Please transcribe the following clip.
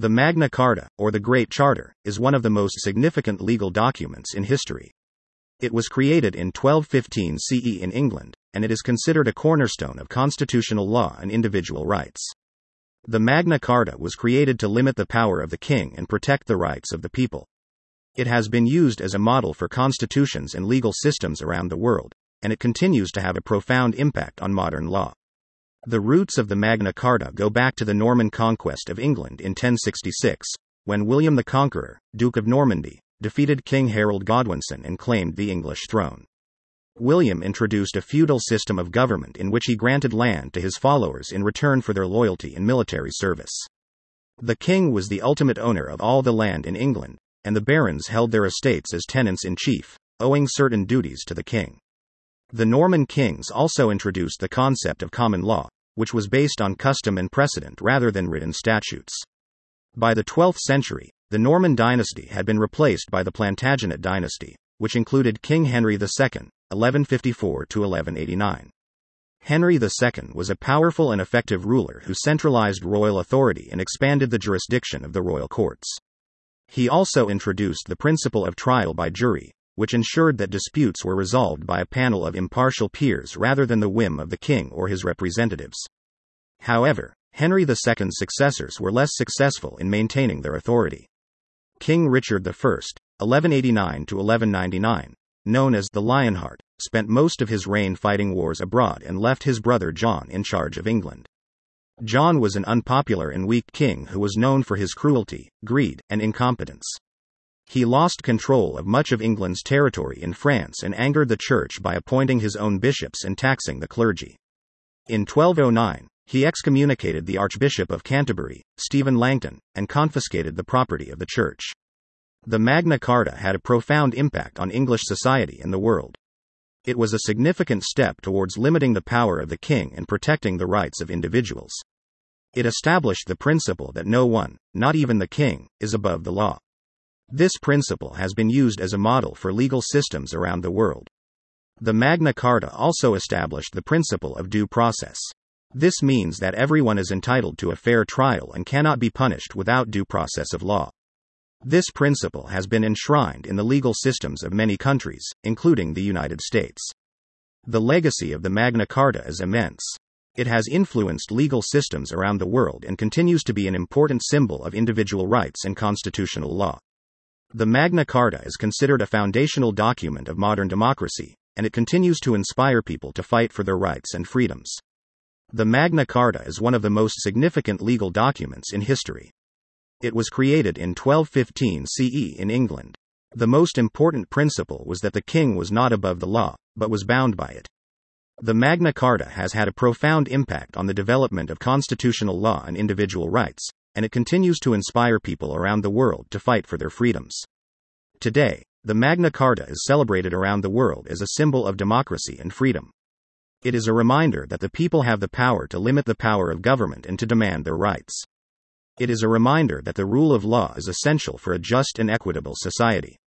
The Magna Carta, or the Great Charter, is one of the most significant legal documents in history. It was created in 1215 CE in England, and it is considered a cornerstone of constitutional law and individual rights. The Magna Carta was created to limit the power of the king and protect the rights of the people. It has been used as a model for constitutions and legal systems around the world, and it continues to have a profound impact on modern law. The roots of the Magna Carta go back to the Norman conquest of England in 1066, when William the Conqueror, Duke of Normandy, defeated King Harold Godwinson and claimed the English throne. William introduced a feudal system of government in which he granted land to his followers in return for their loyalty and military service. The king was the ultimate owner of all the land in England, and the barons held their estates as tenants in chief, owing certain duties to the king. The Norman kings also introduced the concept of common law, which was based on custom and precedent rather than written statutes. By the 12th century, the Norman dynasty had been replaced by the Plantagenet dynasty, which included King Henry II, 1154 to 1189. Henry II was a powerful and effective ruler who centralized royal authority and expanded the jurisdiction of the royal courts. He also introduced the principle of trial by jury, which ensured that disputes were resolved by a panel of impartial peers rather than the whim of the king or his representatives. However, Henry II's successors were less successful in maintaining their authority. King Richard I, 1189 to 1199, known as the Lionheart, spent most of his reign fighting wars abroad and left his brother John in charge of England. John was an unpopular and weak king who was known for his cruelty, greed, and incompetence. He lost control of much of England's territory in France and angered the church by appointing his own bishops and taxing the clergy. In 1209, he excommunicated the Archbishop of Canterbury, Stephen Langton, and confiscated the property of the church. The Magna Carta had a profound impact on English society and the world. It was a significant step towards limiting the power of the king and protecting the rights of individuals. It established the principle that no one, not even the king, is above the law. This principle has been used as a model for legal systems around the world. The Magna Carta also established the principle of due process. This means that everyone is entitled to a fair trial and cannot be punished without due process of law. This principle has been enshrined in the legal systems of many countries, including the United States. The legacy of the Magna Carta is immense. It has influenced legal systems around the world and continues to be an important symbol of individual rights and constitutional law. The Magna Carta is considered a foundational document of modern democracy, and it continues to inspire people to fight for their rights and freedoms. The Magna Carta is one of the most significant legal documents in history. It was created in 1215 CE in England. The most important principle was that the king was not above the law, but was bound by it. The Magna Carta has had a profound impact on the development of constitutional law and individual rights, and it continues to inspire people around the world to fight for their freedoms. Today, the Magna Carta is celebrated around the world as a symbol of democracy and freedom. It is a reminder that the people have the power to limit the power of government and to demand their rights. It is a reminder that the rule of law is essential for a just and equitable society.